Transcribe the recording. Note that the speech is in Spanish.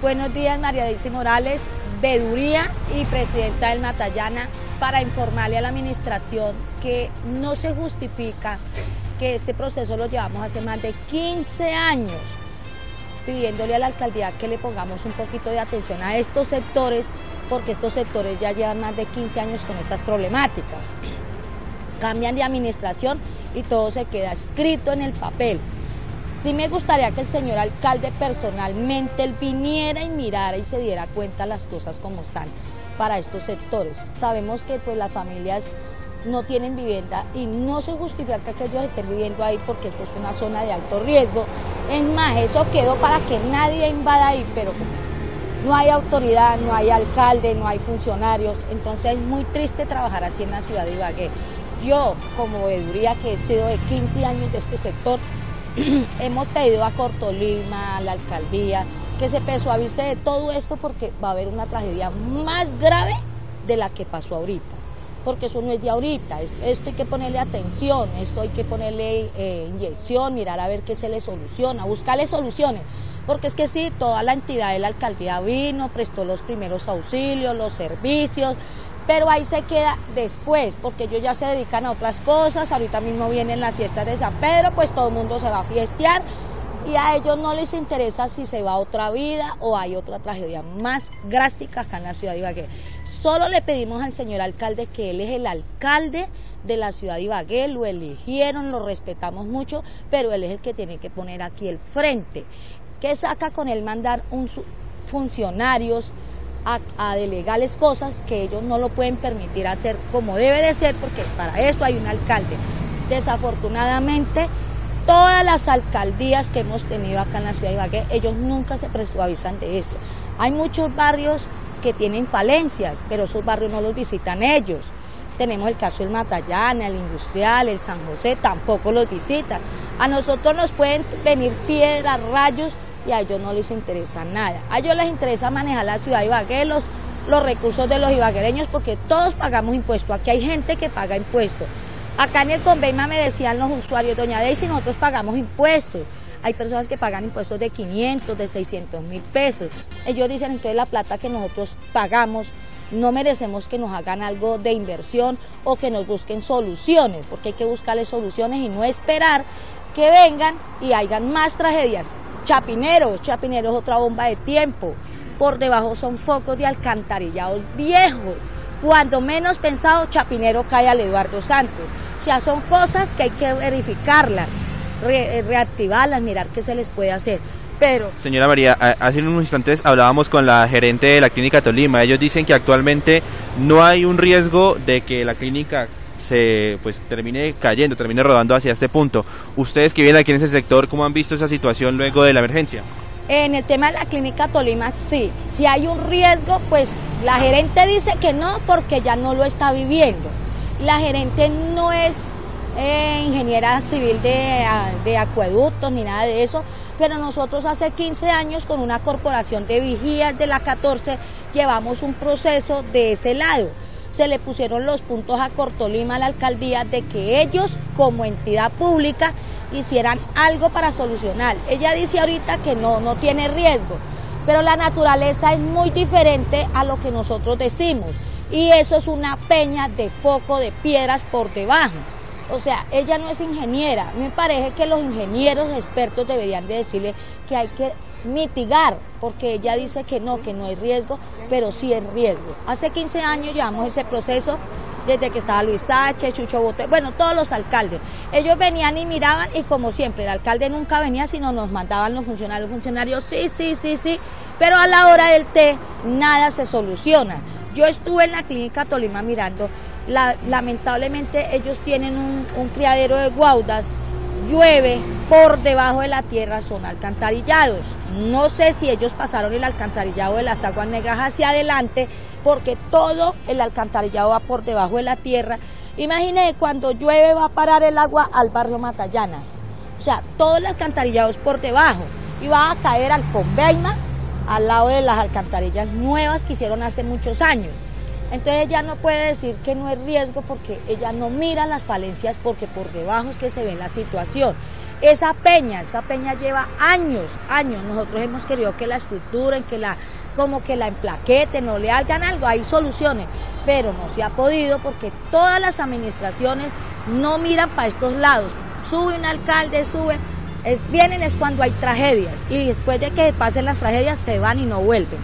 Buenos días, María Daisy Morales, Veduría y presidenta del Matallana, para informarle a la administración que no se justifica que este proceso lo llevamos hace más de 15 años, pidiéndole a la alcaldía que le pongamos un poquito de atención a estos sectores, porque estos sectores ya llevan más de 15 años con estas problemáticas. Cambian de administración y todo se queda escrito en el papel. Sí me gustaría que el señor alcalde personalmente él viniera y mirara y se diera cuenta las cosas como están para estos sectores. Sabemos que pues las familias no tienen vivienda y no se justifica que ellos estén viviendo ahí porque esto es una zona de alto riesgo. Es más, eso quedó para que nadie invada ahí, pero no hay autoridad, no hay alcalde, no hay funcionarios, entonces es muy triste trabajar así en la ciudad de Ibagué. Yo, como veeduría que he sido de 15 años de este sector, hemos pedido a Cortolima, a la alcaldía, que se suavice de todo esto porque va a haber una tragedia más grave de la que pasó ahorita. Porque eso no es de ahorita, esto hay que ponerle atención, esto hay que ponerle eh, inyección, mirar a ver qué se le soluciona, buscarle soluciones. Porque es que sí, toda la entidad de la alcaldía vino, prestó los primeros auxilios, los servicios, pero ahí se queda después, porque ellos ya se dedican a otras cosas, ahorita mismo vienen las fiestas de San Pedro, pues todo el mundo se va a fiestear y a ellos no les interesa si se va a otra vida o hay otra tragedia más drástica acá en la ciudad de Ibagué. Solo le pedimos al señor alcalde que él es el alcalde de la ciudad de Ibagué, lo eligieron, lo respetamos mucho, pero él es el que tiene que poner aquí el frente. ¿Qué saca con él mandar un funcionarios? A, delegarles cosas que ellos no lo pueden permitir hacer como debe de ser, porque para eso hay un alcalde. Desafortunadamente, todas las alcaldías que hemos tenido acá en la ciudad de Ibagué, ellos nunca se presuavizan de esto. Hay muchos barrios que tienen falencias, pero esos barrios no los visitan ellos. Tenemos el caso del Matallana, el Industrial, el San José, tampoco los visitan. A nosotros nos pueden venir piedras, rayos, y a ellos no les interesa nada. A ellos les interesa manejar la ciudad de Ibagué, los, recursos de los ibaguereños, porque todos pagamos impuestos. Aquí hay gente que paga impuestos. Acá en el Conveima me decían los usuarios, doña Daisy, nosotros pagamos impuestos. Hay personas que pagan impuestos de 500, de 600 mil pesos. Ellos dicen, entonces la plata que nosotros pagamos, no merecemos que nos hagan algo de inversión o que nos busquen soluciones, porque hay que buscarles soluciones y no esperar que vengan y hayan más tragedias. Chapinero, Chapinero es otra bomba de tiempo. Por debajo son focos de alcantarillados viejos. Cuando menos pensado, Chapinero cae al Eduardo Santos. O sea, son cosas que hay que verificarlas, eh, reactivarlas, mirar qué se les puede hacer. Pero... Señora María, hace unos instantes hablábamos con la gerente de la clínica Tolima. Ellos dicen que actualmente no hay un riesgo de que la clínica se pues termine cayendo, termine rodando hacia este punto. Ustedes que vienen aquí en ese sector, ¿cómo han visto esa situación luego de la emergencia? En el tema de la clínica Tolima, sí. Si hay un riesgo, pues la gerente dice que no porque ya no lo está viviendo. La gerente no es eh, ingeniera civil de, de acueductos ni nada de eso, pero nosotros hace 15 años con una corporación de vigías de la 14 llevamos un proceso de ese lado se le pusieron los puntos a Cortolima, a la alcaldía, de que ellos como entidad pública hicieran algo para solucionar. Ella dice ahorita que no, no tiene riesgo, pero la naturaleza es muy diferente a lo que nosotros decimos y eso es una peña de foco de piedras por debajo. O sea, ella no es ingeniera. Me parece que los ingenieros expertos deberían de decirle que hay que mitigar, porque ella dice que no, que no hay riesgo, pero sí es riesgo. Hace 15 años llevamos ese proceso desde que estaba Luis H., Chucho Bote, bueno, todos los alcaldes. Ellos venían y miraban y como siempre, el alcalde nunca venía, sino nos mandaban los funcionarios, los funcionarios, sí, sí, sí, sí, pero a la hora del té nada se soluciona. Yo estuve en la clínica Tolima mirando lamentablemente ellos tienen un, criadero de guaudas, llueve, por debajo de la tierra son alcantarillados. No sé si ellos pasaron el alcantarillado de las aguas negras hacia adelante, porque todo el alcantarillado va por debajo de la tierra. Imagine cuando llueve va a parar el agua al barrio Matallana. O sea, todo el alcantarillado es por debajo y va a caer al Conveima, al lado de las alcantarillas nuevas que hicieron hace muchos años. Entonces ella no puede decir que no es riesgo porque ella no mira las falencias porque por debajo es que se ve la situación. esa peña, esa peña lleva años, años. Nosotros hemos querido que la estructuren, que la, como que la emplaqueten no le hagan algo, hay soluciones, pero no se ha podido porque todas las administraciones no miran para estos lados. Sube un alcalde, sube, es, vienen es cuando hay tragedias y después de que pasen las tragedias se van y no vuelven.